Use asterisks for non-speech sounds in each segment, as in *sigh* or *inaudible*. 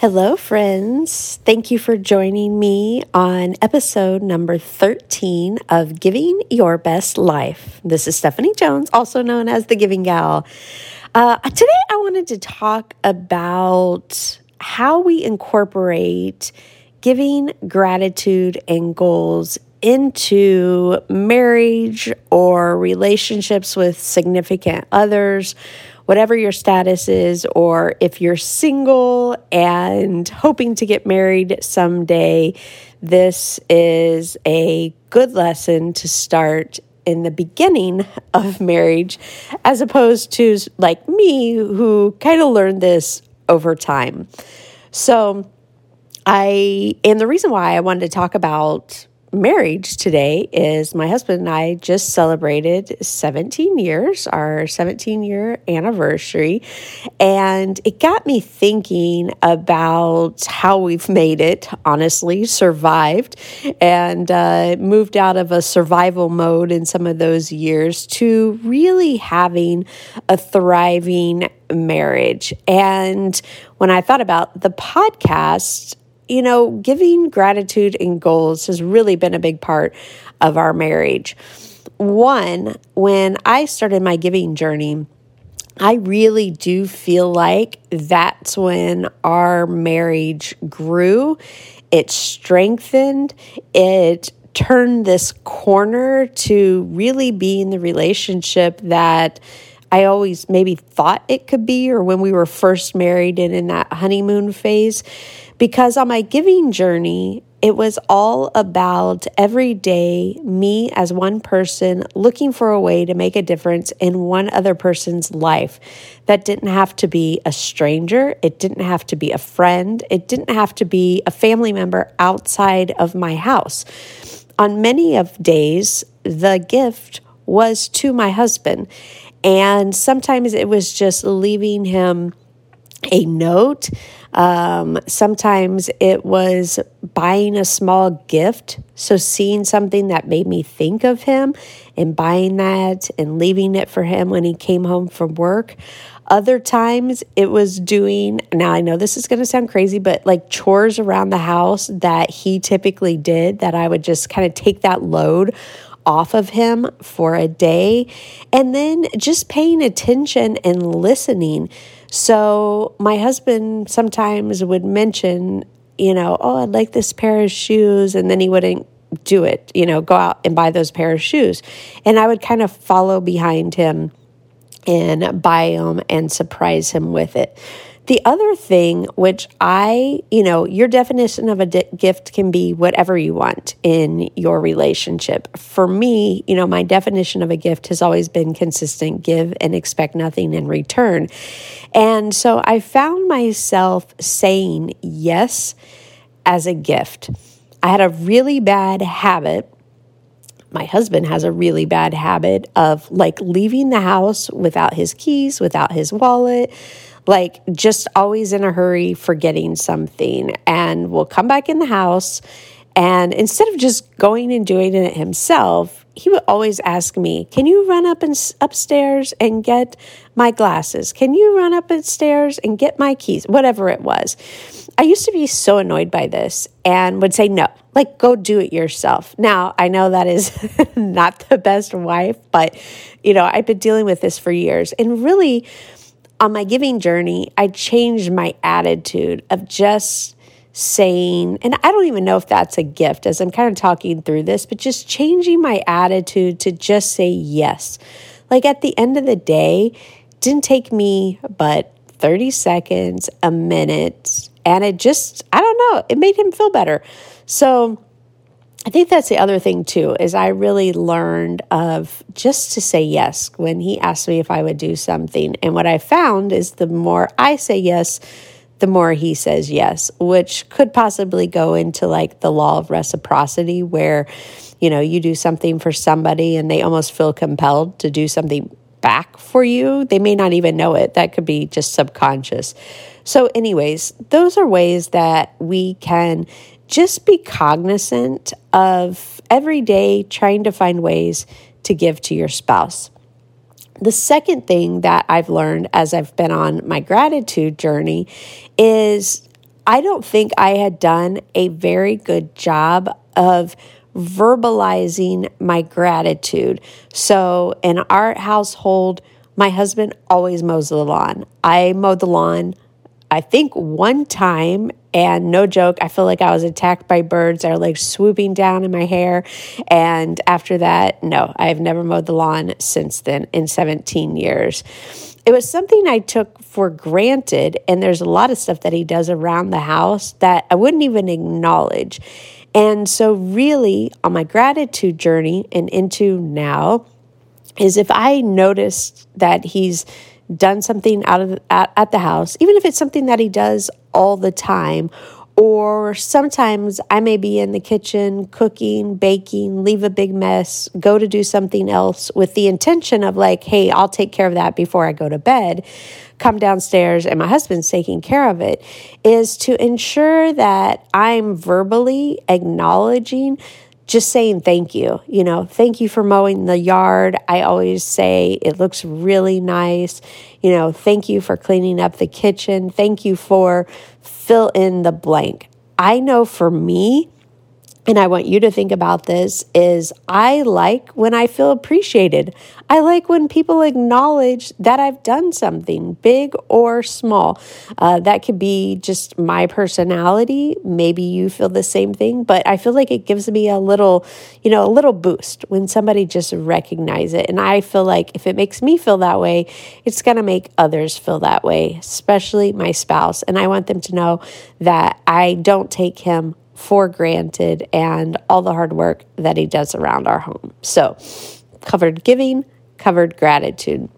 Hello, friends. Thank you for joining me on episode number 13 of Giving Your Best Life. This is Stephanie Jones, also known as the Giving Gal. Uh, today, I wanted to talk about how we incorporate giving gratitude and goals into marriage or relationships with significant others whatever your status is, or if you're single and hoping to get married someday, this is a good lesson to start in the beginning of marriage, as opposed to like me, who kind of learned this over time. So, I, and the reason why I wanted to talk about marriage today is my husband and I just celebrated 17 years, our 17 year anniversary. And it got me thinking about how we've made it, honestly, survived, and uh, moved out of a survival mode in some of those years to really having a thriving marriage. And when I thought about the podcast, you know, giving gratitude and goals has really been a big part of our marriage. One, when I started my giving journey, I really do feel like that's when our marriage grew. It strengthened. It turned this corner to really being the relationship that I always maybe thought it could be, or when we were first married and in that honeymoon phase. Because on my giving journey, it was all about every day me as one person looking for a way to make a difference in one other person's life. That didn't have to be a stranger, it didn't have to be a friend, it didn't have to be a family member outside of my house. On many of days, the gift was to my husband. And sometimes it was just leaving him a note. Um, sometimes it was buying a small gift. So, seeing something that made me think of him and buying that and leaving it for him when he came home from work. Other times it was doing, now I know this is going to sound crazy, but like chores around the house that he typically did that I would just kind of take that load off of him for a day and then just paying attention and listening. So, my husband sometimes would mention, you know, oh, I'd like this pair of shoes. And then he wouldn't do it, you know, go out and buy those pair of shoes. And I would kind of follow behind him and buy them and surprise him with it. The other thing, which I, you know, your definition of a di- gift can be whatever you want in your relationship. For me, you know, my definition of a gift has always been consistent give and expect nothing in return. And so I found myself saying yes as a gift. I had a really bad habit my husband has a really bad habit of like leaving the house without his keys, without his wallet, like just always in a hurry, forgetting something, and will come back in the house. And instead of just going and doing it himself, he would always ask me, Can you run up and upstairs and get my glasses? Can you run up stairs and get my keys? Whatever it was. I used to be so annoyed by this and would say, No, like go do it yourself. Now, I know that is *laughs* not the best wife, but you know, I've been dealing with this for years. And really, on my giving journey, I changed my attitude of just saying, and I don't even know if that's a gift as I'm kind of talking through this, but just changing my attitude to just say yes. Like at the end of the day, didn't take me but 30 seconds, a minute, and it just, I don't know, it made him feel better. So I think that's the other thing too, is I really learned of just to say yes when he asked me if I would do something. And what I found is the more I say yes, the more he says yes, which could possibly go into like the law of reciprocity, where, you know, you do something for somebody and they almost feel compelled to do something back for you. They may not even know it. That could be just subconscious. So, anyways, those are ways that we can just be cognizant of every day trying to find ways to give to your spouse. The second thing that I've learned as I've been on my gratitude journey is I don't think I had done a very good job of verbalizing my gratitude. So in our household, my husband always mows the lawn. I mowed the lawn I think one time, and no joke, I feel like I was attacked by birds that are like swooping down in my hair. And after that, no, I've never mowed the lawn since then in 17 years. It was something I took for granted. And there's a lot of stuff that he does around the house that I wouldn't even acknowledge. And so, really, on my gratitude journey and into now, is if I noticed that he's done something out of at, at the house, even if it's something that he does all the time, or sometimes I may be in the kitchen cooking, baking, leave a big mess, go to do something else with the intention of like, hey, I'll take care of that before I go to bed. Come downstairs and my husband's taking care of it, is to ensure that I'm verbally acknowledging just saying thank you. You know, thank you for mowing the yard. I always say it looks really nice. You know, thank you for cleaning up the kitchen. Thank you for fill in the blank. I know for me, and I want you to think about this is I like when I feel appreciated. I like when people acknowledge that I've done something big or small. Uh, that could be just my personality. Maybe you feel the same thing, but I feel like it gives me a little, you know, a little boost when somebody just recognize it. And I feel like if it makes me feel that way, it's going to make others feel that way, especially my spouse. And I want them to know that I don't take him for granted and all the hard work that he does around our home. So, covered giving, covered gratitude.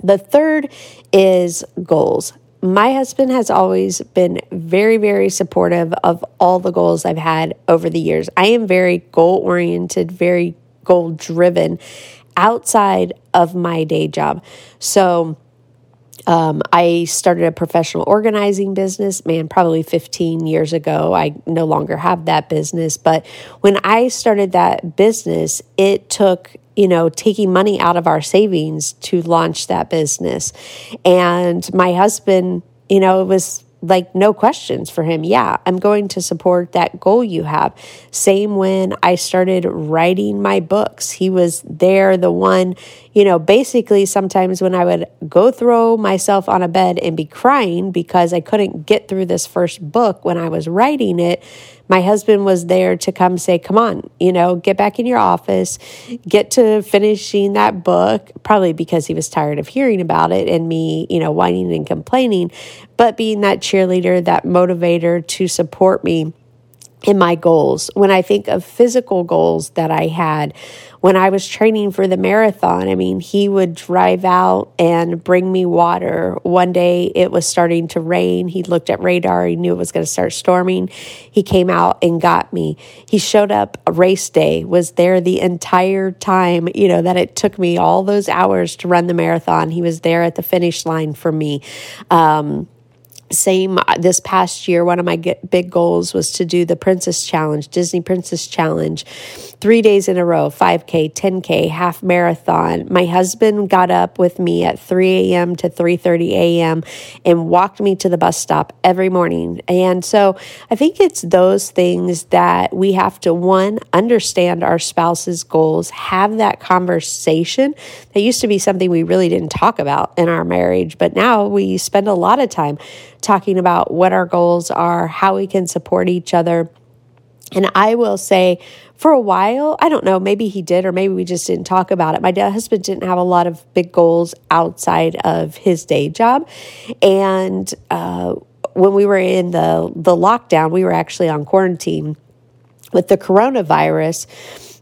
The third is goals. My husband has always been very, very supportive of all the goals I've had over the years. I am very goal oriented, very goal driven outside of my day job. So, um, I started a professional organizing business, man, probably 15 years ago. I no longer have that business. But when I started that business, it took you know, taking money out of our savings to launch that business. And my husband, you know, it was like no questions for him. Yeah, I'm going to support that goal you have. Same when I started writing my books. He was there, the one, you know, basically sometimes when I would go throw myself on a bed and be crying because I couldn't get through this first book when I was writing it, my husband was there to come say, Come on, you know, get back in your office, get to finishing that book, probably because he was tired of hearing about it and me, you know, whining and complaining, but being that cheerleader, that motivator to support me in my goals. When I think of physical goals that I had, when I was training for the marathon, I mean, he would drive out and bring me water. One day it was starting to rain. He looked at radar, he knew it was going to start storming. He came out and got me. He showed up race day, was there the entire time, you know, that it took me all those hours to run the marathon. He was there at the finish line for me. Um, same uh, this past year one of my big goals was to do the princess challenge disney princess challenge three days in a row 5k 10k half marathon. My husband got up with me at 3 a.m to 3.30 a.m and walked me to the bus stop every morning. And so i think it's those things that we have to one understand our spouse's goals have that conversation. That used to be something we really didn't talk about in our marriage but now we spend a lot of time talking about what our goals are, how we can support each other. And I will say, for a while, I don't know, maybe he did, or maybe we just didn't talk about it. My husband didn't have a lot of big goals outside of his day job. And uh, when we were in the, the lockdown, we were actually on quarantine with the coronavirus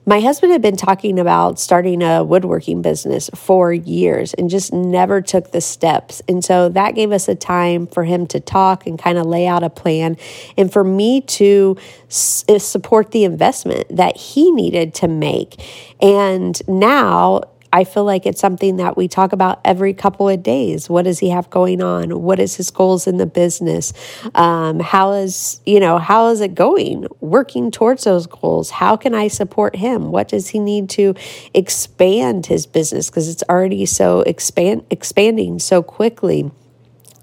my husband had been talking about starting a woodworking business for years and just never took the steps. And so that gave us a time for him to talk and kind of lay out a plan and for me to s- uh, support the investment that he needed to make. And now I feel like it's something that we talk about every couple of days. What does he have going on? What is his goals in the business? Um, how is you know how is it going? Working towards those goals. How can I support him? What does he need to expand his business because it's already so expand expanding so quickly.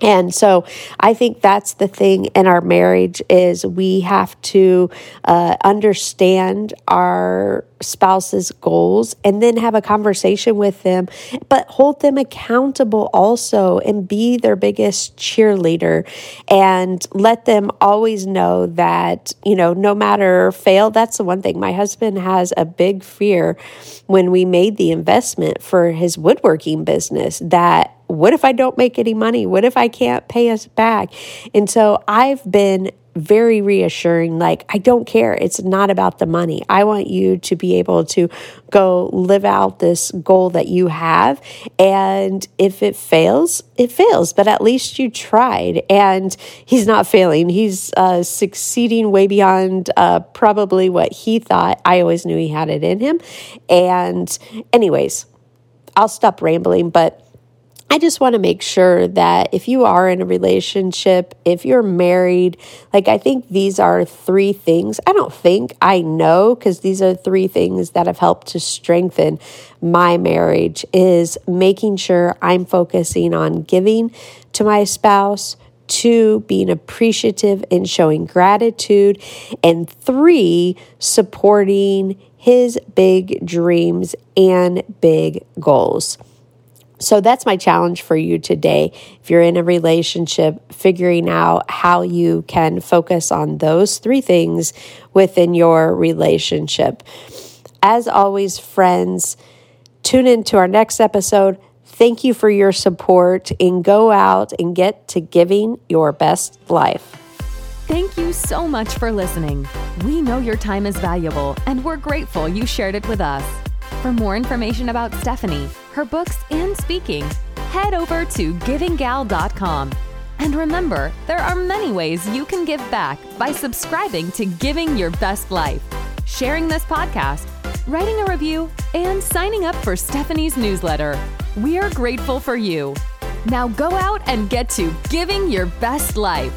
And so I think that's the thing in our marriage is we have to uh, understand our spouse's goals and then have a conversation with them, but hold them accountable also and be their biggest cheerleader and let them always know that, you know, no matter fail, that's the one thing. My husband has a big fear when we made the investment for his woodworking business that what if I don't make any money? What if I can't pay us back? And so I've been very reassuring like I don't care. It's not about the money. I want you to be able to go live out this goal that you have and if it fails it fails. But at least you tried and he's not failing. He's uh, succeeding way beyond uh, probably what he thought. I always knew he had it in him. And anyways I'll stop rambling but I just want to make sure that if you are in a relationship, if you're married, like I think these are three things. I don't think, I know, because these are three things that have helped to strengthen my marriage is making sure I'm focusing on giving to my spouse, two, being appreciative and showing gratitude, and three, supporting his big dreams and big goals. So that's my challenge for you today. If you're in a relationship, figuring out how you can focus on those three things within your relationship. As always, friends, tune into our next episode. Thank you for your support and go out and get to giving your best life. Thank you so much for listening. We know your time is valuable and we're grateful you shared it with us. For more information about Stephanie, her books, and speaking, head over to givinggal.com. And remember, there are many ways you can give back by subscribing to Giving Your Best Life, sharing this podcast, writing a review, and signing up for Stephanie's newsletter. We are grateful for you. Now go out and get to Giving Your Best Life.